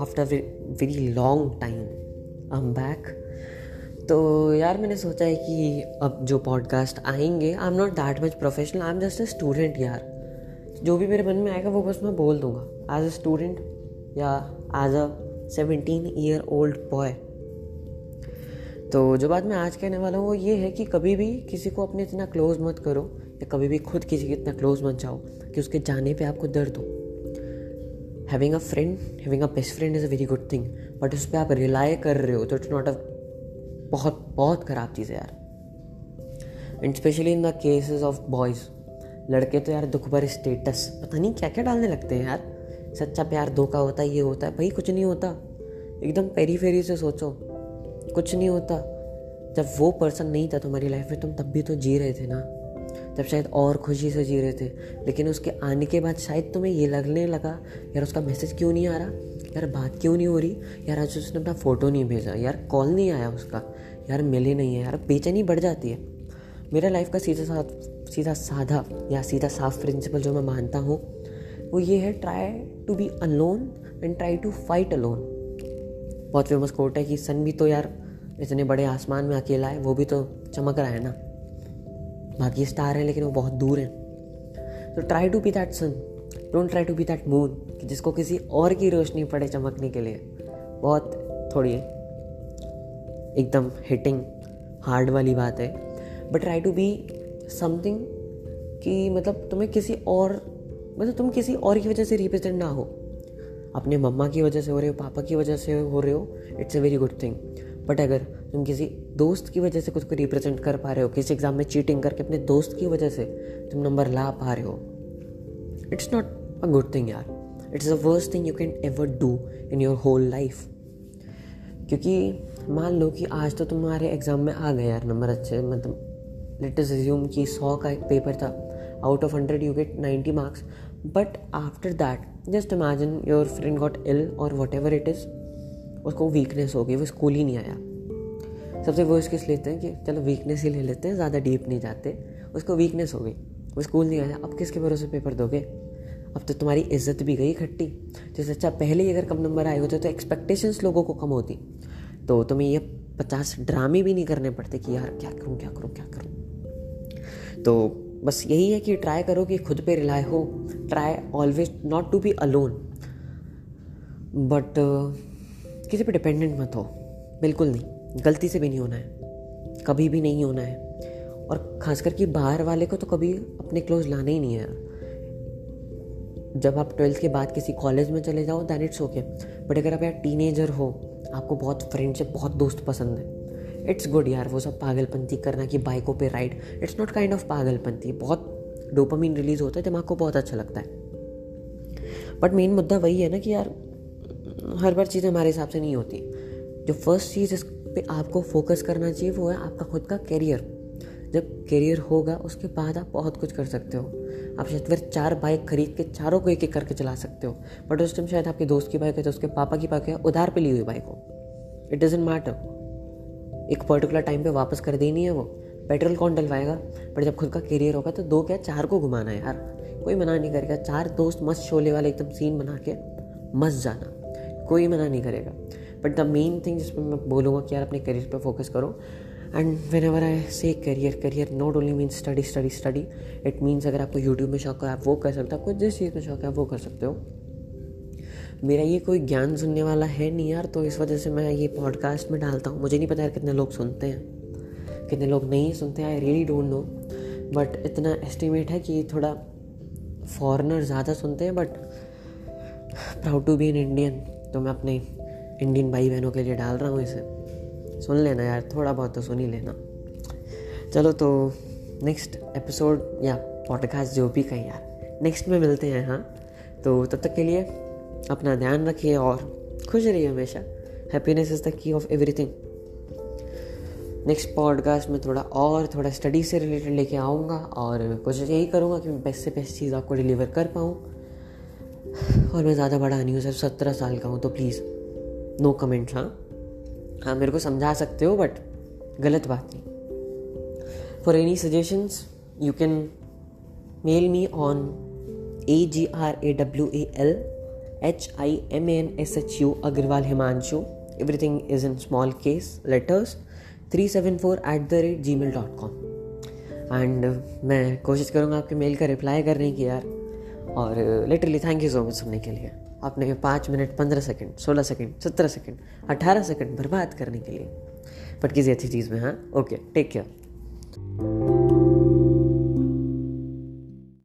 After very long time I am back तो यार, मैंने सोचा है कि अब जो पॉडकास्ट आएँगे I am not that much professional I am just a student यार। जो भी मेरे मन में आएगा, वो बस मैं बोल दूँगा। एज अ स्टूडेंट या as a seventeen year old boy तो जो बात मैं आज कहने वाला हूँ, वो ये है कि कभी भी किसी को अपने इतना क्लोज मत करो। या कभी भी खुद किसी के इतना क्लोज मत जाओ कि उसके जाने पे आपको दर्द हो। Having a friend having a best friend is a very good thing but उस पर आप रिलाई कर रहे हो तो इट्स नॉट अ बहुत बहुत ख़राब चीज़ है यार। And specially in the cases of boys लड़के तो यार दुख भर स्टेटस पता नहीं क्या क्या डालने लगते हैं यार। सच्चा प्यार धोखा होता है, ये होता है, भाई कुछ नहीं होता। एकदम पेरी फेरी से सोचो, कुछ नहीं होता। जब वो पर्सन नहीं था तुम्हारी लाइफ में, तुम तब भी तो जी रहे थे ना। तब शायद और खुशी से जी रहे थे। लेकिन उसके आने के बाद शायद तुम्हें ये लगने लगा, यार, उसका मैसेज क्यों नहीं आ रहा? यार, बात क्यों नहीं हो रही? यार, आज उसने अपना फ़ोटो नहीं भेजा। यार कॉल नहीं आया उसका। यार, मिले नहीं है। यार, बेचैनी बढ़ जाती है। मेरा लाइफ का सीधा साथ, सीधा साधा या सीधा साफ़ प्रिंसिपल जो मैं मानता हूँ, वो ये है try to be alone and try to fight alone बहुत फ़ेमस कोट है कि, सन भी तो यार, इतने बड़े आसमान में अकेला है, वो भी तो चमक रहा है ना। बाकी स्टार हैं, लेकिन वो बहुत दूर हैं। तो try to be that sun don't try to be that moon जिसको किसी और की रोशनी पड़े चमकने के लिए। बहुत थोड़ी एकदम हिटिंग हार्ड वाली बात है। But try to be something कि मतलब तुम्हें किसी और मतलब तुम किसी और की वजह से रिप्रेजेंट ना हो। अपने मम्मा की वजह से हो रहे हो, पापा की वजह से हो रहे हो it's a very good thing but अगर तुम किसी दोस्त की वजह से खुद को रिप्रेजेंट कर पा रहे हो, किसी एग्ज़ाम में चीटिंग करके अपने दोस्त की वजह से तुम नंबर ला पा रहे हो it's not a good thing यार. It's the worst thing you can ever do in your whole life क्योंकि मान लो कि आज तो तुम्हारे एग्ज़ाम में आ गए यार नंबर अच्छे मतलब लेट अस एज्यूम कि सौ का एक पेपर था out of hundred you get ninety marks but after that just imagine your friend got ill और वट एवर इट इज़ उसको वीकनेस हो गई, वो स्कूल ही नहीं आया. सबसे वर्स्ट किस लेते हैं कि चलो वीकनेस ही ले लेते हैं, ज़्यादा डीप नहीं जाते। उसको वीकनेस हो गई। वो स्कूल नहीं आया। अब किसके भरोसे पेपर दोगे? अब तो तुम्हारी इज़्ज़त भी गई खट्टी। जैसे अच्छा पहले ही अगर कम नंबर आए होते तो एक्सपेक्टेशंस लोगों को कम होती। तो तुम्हें ये पचास ड्रामे भी नहीं करने पड़ते कि यार क्या करूँ क्या करूँ क्या करूँ। तो बस यही है कि ट्राई करो कि खुद पे रिलाई हो। Try always not to be alone but किसी पे डिपेंडेंट मत हो। बिल्कुल नहीं। गलती से भी नहीं होना है। कभी भी नहीं होना है। और खास करके बाहर वाले को तो कभी अपने क्लोज लाना ही नहीं है जब आप ट्वेल्थ के बाद किसी कॉलेज में चले जाओ दैन इट्स ओके बट अगर आप यार टीनेजर हो, आपको बहुत फ्रेंडशिप बहुत दोस्त पसंद है इट्स गुड यार वो सब पागलपंथी करना कि बाइकों पे ride it's not kind of पागलपंथी, बहुत डोपामीन रिलीज़ होता है, दिमाग को बहुत अच्छा लगता है। बट मेन मुद्दा वही है ना कि यार, हर बार चीज़ हमारे हिसाब से नहीं होती। जो फ़र्स्ट चीज़ पे आपको फोकस करना चाहिए, वो है आपका खुद का करियर जब करियर होगा, उसके बाद आप बहुत कुछ कर सकते हो. आप शायद फिर चार बाइक खरीद के, चारों को एक एक करके चला सकते हो. बट उस टाइम शायद आपके दोस्त की बाइक है तो उसके पापा की बाइक है, उधार पे ली हुई बाइक हो. इट डजेंट मैटर एक पर्टिकुलर टाइम पे वापस कर देनी है वो. पेट्रोल कौन डलवाएगा? बट जब खुद का करियर होगा तो दो क्या, चार को घुमाना है यार. कोई मना नहीं करेगा. चार दोस्त मस्त शोले वाले एकदम सीन बना के मस्त जाना. कोई मना नहीं करेगा. बट द मेन थिंग जिसमें मैं बोलूँगा कि यार अपने करियर पर फोकस करो। And whenever I say career career not only means study study study it means अगर आपको यूट्यूब में शौक है, आप वो कर सकते हो, आपको जिस चीज़ में शौक है, आप वो कर सकते हो। मेरा ये कोई ज्ञान सुनने वाला है नहीं यार तो इस वजह से मैं ये पॉडकास्ट में डालता हूँ। मुझे नहीं पता यार कितने लोग सुनते हैं। कितने लोग नहीं सुनते I really don't know but इतना एस्टिमेट है कि थोड़ा फॉरनर ज़्यादा सुनते हैं but proud to be an Indian तो मैं अपने इंडियन भाई बहनों के लिए डाल रहा हूँ इसे। सुन लेना यार, थोड़ा बहुत तो सुन ही लेना। चलो तो नेक्स्ट एपिसोड या पॉडकास्ट जो भी कहीं यार नेक्स्ट में मिलते हैं हाँ। तो तब तक के लिए अपना ध्यान रखिए और खुश रहिए हमेशा। Happiness is the key of everything next podcast में थोड़ा और, थोड़ा स्टडी से रिलेटेड लेके आऊँगा और कोशिश यही करूँगा कि मैं बेस्ट से बेस्ट चीज़ आपको डिलीवर कर पाऊँ। और मैं ज़्यादा बड़ा नहीं हूँ, सिर्फ़ सत्रह साल का हूँ तो प्लीज़ नो कमेंट्स हाँ। हाँ मेरे को समझा सकते हो बट गलत बात नहीं। For any suggestions you can mail me on A G R A W A L H I M N S H U Agrawal Himanshu everything is in small case letters three seven four at the rate G mail dot com and मैं कोशिश करूँगा आपके mail का reply करने की, यार। और literally thank you so much सुनने के लिए। आपने पाँच मिनट, पंद्रह सेकंड, सोलह सेकंड, सत्रह सेकंड, अठारह सेकंड बर्बाद करने के लिए। बट किसी अच्छी चीज़ में हाँ? Okay take care